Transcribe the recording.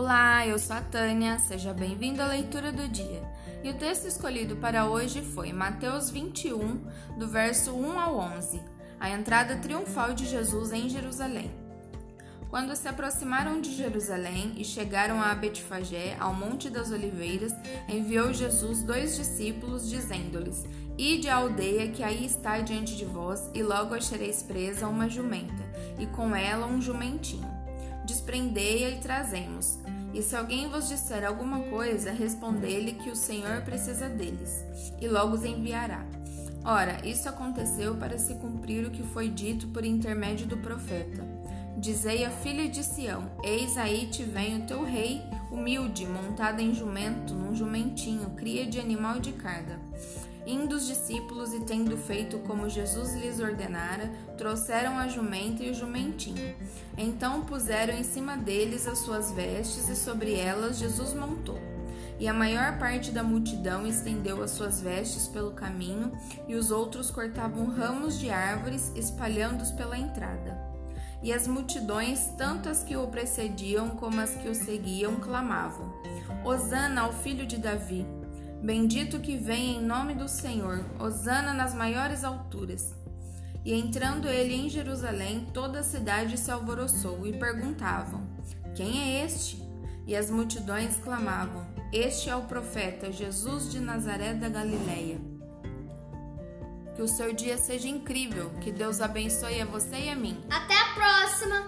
Olá, eu sou a Tânia, seja bem-vindo à leitura do dia. E o texto escolhido para hoje foi Mateus 21, do verso 1 ao 11, a entrada triunfal de Jesus em Jerusalém. Quando se aproximaram de Jerusalém e chegaram a Betfagé, ao Monte das Oliveiras, enviou Jesus dois discípulos, dizendo-lhes: Ide à aldeia que aí está diante de vós, e logo achareis presa uma jumenta, e com ela um jumentinho. Desprendei-a e trazemos. E se alguém vos disser alguma coisa, respondei-lhe que o Senhor precisa deles, e logo os enviará. Ora, isso aconteceu para se cumprir o que foi dito por intermédio do profeta. Dizei à filha de Sião: Eis aí te vem o teu rei, humilde, montado em jumento, num jumentinho, cria de animal de carga. Indo os discípulos e tendo feito como Jesus lhes ordenara, trouxeram a jumenta e o jumentinho. Então puseram em cima deles as suas vestes e sobre elas Jesus montou. E a maior parte da multidão estendeu as suas vestes pelo caminho, e os outros cortavam ramos de árvores, espalhando-os pela entrada. E as multidões, tanto as que o precediam como as que o seguiam, clamavam: Hosana ao filho de Davi! Bendito que vem em nome do Senhor, Hosana nas maiores alturas. E entrando ele em Jerusalém, toda a cidade se alvoroçou e perguntavam: Quem é este? E as multidões clamavam: Este é o profeta Jesus de Nazaré da Galileia. Que o seu dia seja incrível. Que Deus abençoe a você e a mim. Até a próxima.